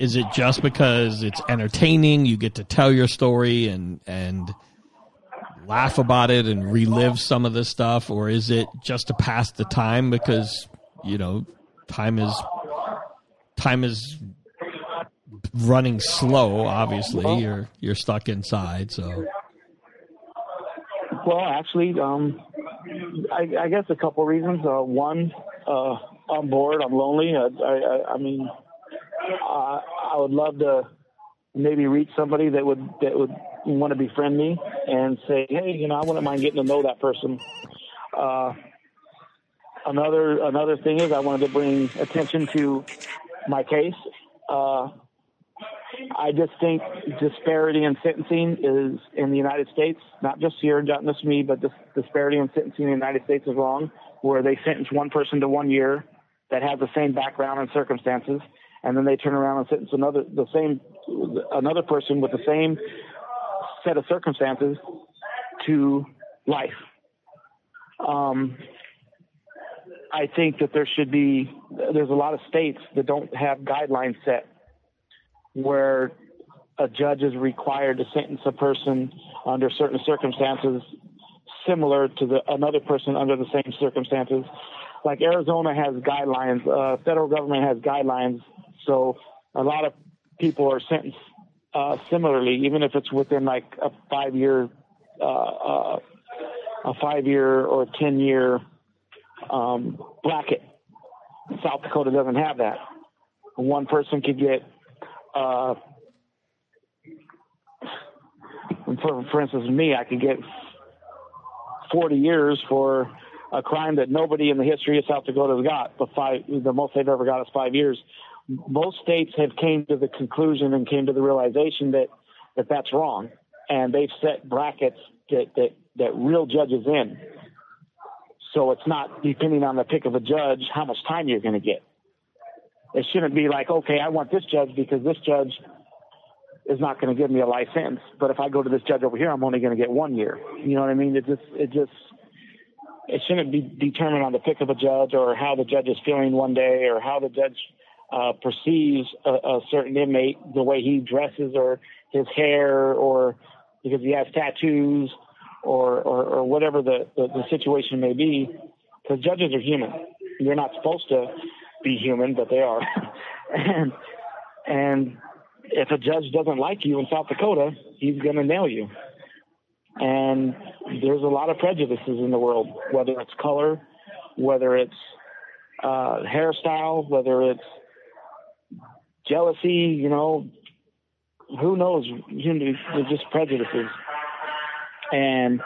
Is it just because it's entertaining, you get to tell your story and and laugh about it and relive some of this stuff or is it just to pass the time because, you know, time is time is running slow. Obviously, you're you're stuck inside. So, Well, actually, um, I, I guess a couple reasons. Uh, one, uh, I'm bored. I'm lonely. I, I, I mean, I, I would love to maybe reach somebody that would that would want to befriend me and say, hey, you know, I wouldn't mind getting to know that person. Uh, another another thing is I wanted to bring attention to my case. Uh, I just think disparity in sentencing is in the United States, not just here, not just me, but this disparity in sentencing in the United States is wrong, where they sentence one person to one year that has the same background and circumstances, and then they turn around and sentence another the same another person with the same set of circumstances to life. Um, I think that there should be there's a lot of states that don't have guidelines set where a judge is required to sentence a person under certain circumstances similar to the another person under the same circumstances. Like Arizona has guidelines, uh, federal government has guidelines, so a lot of people are sentenced uh, similarly, even if it's within like a five year, uh, uh, a five year or ten year um, bracket. South Dakota doesn't have that. One person could get, uh, for, for instance, me, I could get 40 years for a crime that nobody in the history of South Dakota has got, but five, the most they've ever got is five years. Most states have came to the conclusion and came to the realization that, that that's wrong. And they've set brackets that, that, that real judges in. So it's not depending on the pick of a judge how much time you're going to get. It shouldn't be like, okay, I want this judge because this judge is not going to give me a sentence. But if I go to this judge over here, I'm only going to get one year. You know what I mean? It just, it just, it shouldn't be determined on the pick of a judge or how the judge is feeling one day or how the judge uh, perceives a, a certain inmate, the way he dresses or his hair or because he has tattoos or, or, or whatever the, the, the situation may be. Because judges are human. You're not supposed to be human, but they are. and, and if a judge doesn't like you in South Dakota, he's going to nail you. And there's a lot of prejudices in the world, whether it's color, whether it's uh, hairstyle, whether it's jealousy, you know, who knows? You know, just prejudices. And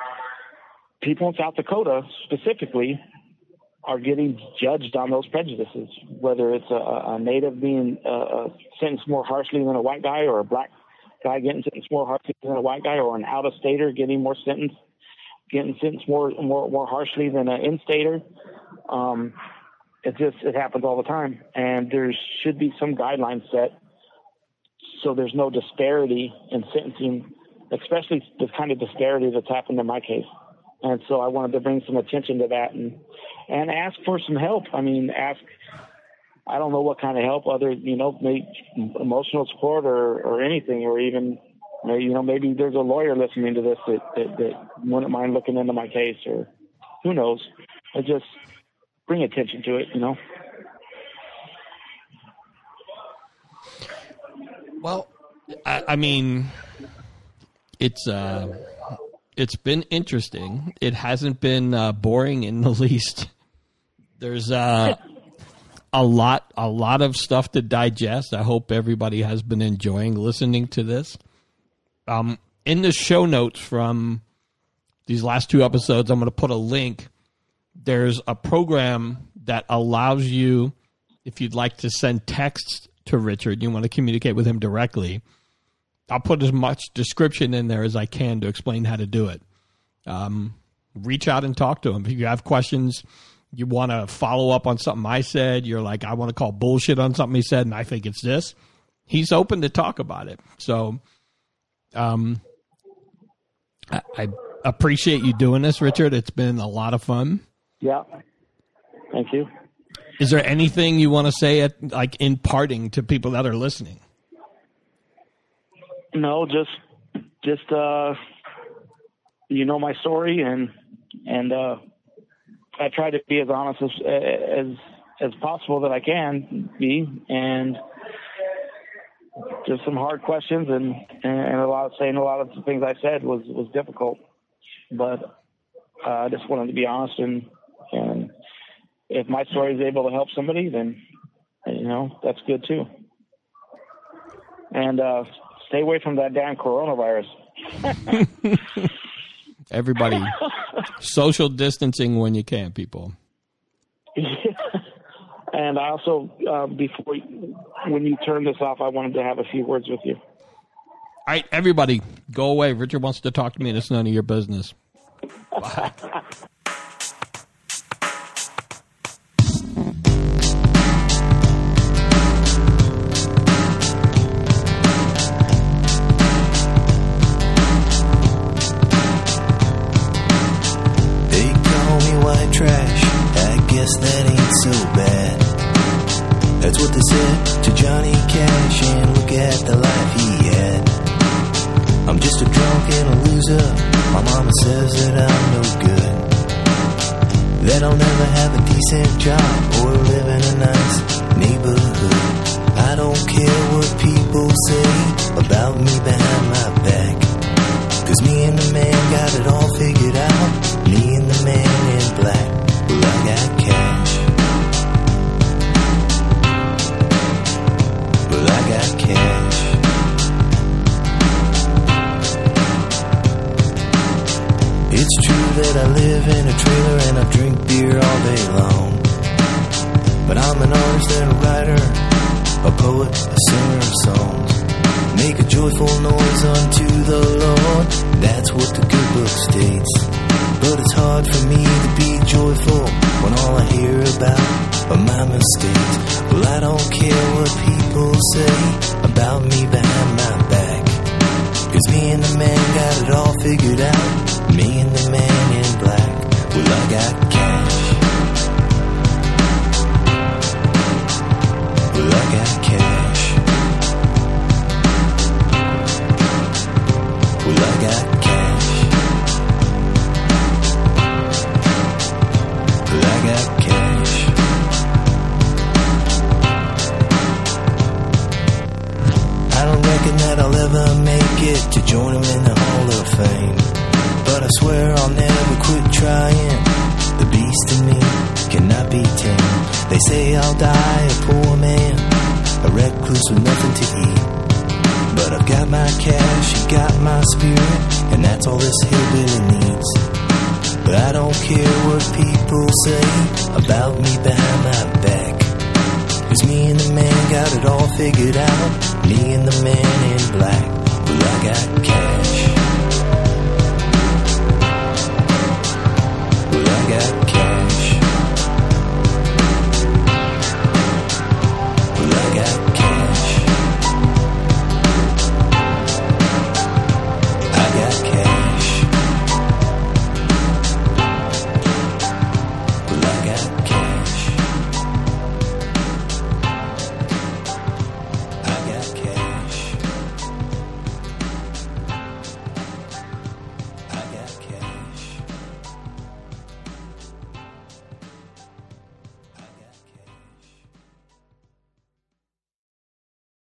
people in South Dakota specifically are getting judged on those prejudices, whether it's a, a native being uh, sentenced more harshly than a white guy or a black guy getting sentenced more harshly than a white guy or an out of stater getting more sentenced getting sentenced more more more harshly than an in stater. Um, it just it happens all the time, and there should be some guidelines set so there's no disparity in sentencing, especially the kind of disparity that's happened in my case. And so I wanted to bring some attention to that and and ask for some help. I mean, ask. I don't know what kind of help, other you know, maybe emotional support or or anything, or even you know maybe there's a lawyer listening to this that, that that wouldn't mind looking into my case, or who knows. I just bring attention to it, you know. Well, I, I mean, it's uh, it's been interesting. It hasn't been uh, boring in the least. There's uh, a lot, a lot of stuff to digest. I hope everybody has been enjoying listening to this. Um, in the show notes from these last two episodes, I'm going to put a link. There's a program that allows you, if you'd like to send texts to Richard, you want to communicate with him directly, I'll put as much description in there as I can to explain how to do it. Um, reach out and talk to him. If you have questions, you want to follow up on something I said, you're like, I want to call bullshit on something he said, and I think it's this. He's open to talk about it. So, um, I, I appreciate you doing this, Richard. It's been a lot of fun. Yeah. Thank you. Is there anything you want to say at like in parting to people that are listening? No, just just uh you know my story and and uh I try to be as honest as as as possible that I can be and just some hard questions and and a lot of saying a lot of the things I said was was difficult but uh, I just wanted to be honest and and if my story is able to help somebody, then you know that's good too. And uh, Stay away from that damn coronavirus. Everybody, social distancing when you can, people. and I also, uh, before when you turn this off, I wanted to have a few words with you. All right, everybody, go away. Richard wants to talk to me, and it's none of your business. Bye. to Johnny Cash, and look at the life he had. I'm just a drunk and a loser. My mama says that I'm no good. That I'll never have a decent job or live in a nice neighborhood. I don't care what people say about me behind my back. Cause me and the man got it all figured out. Me and the man in black. Well, I got cash. Got cash. It's true that I live in a trailer and I drink beer all day long. But I'm an artist and a writer, a poet, a singer of songs. Make a joyful noise unto the Lord. That's what the good book states. But it's hard for me to be joyful when all I hear about are my mistakes. Well, I don't care what people say about me behind my back. Cause me and the man got it all figured out. Me and the man in black. Well, I got cash. Well, I got cash. Well, I got that I'll ever make it to join him in the Hall of Fame. But I swear I'll never quit trying. The beast in me cannot be tamed. They say I'll die a poor man, a recluse with nothing to eat. But I've got my cash, got my spirit, and that's all this hillbilly needs. But I don't care what people say about me behind my back. Cause me and the man got it all figured out. Me and the man in black. Well, I got cash. Well, I got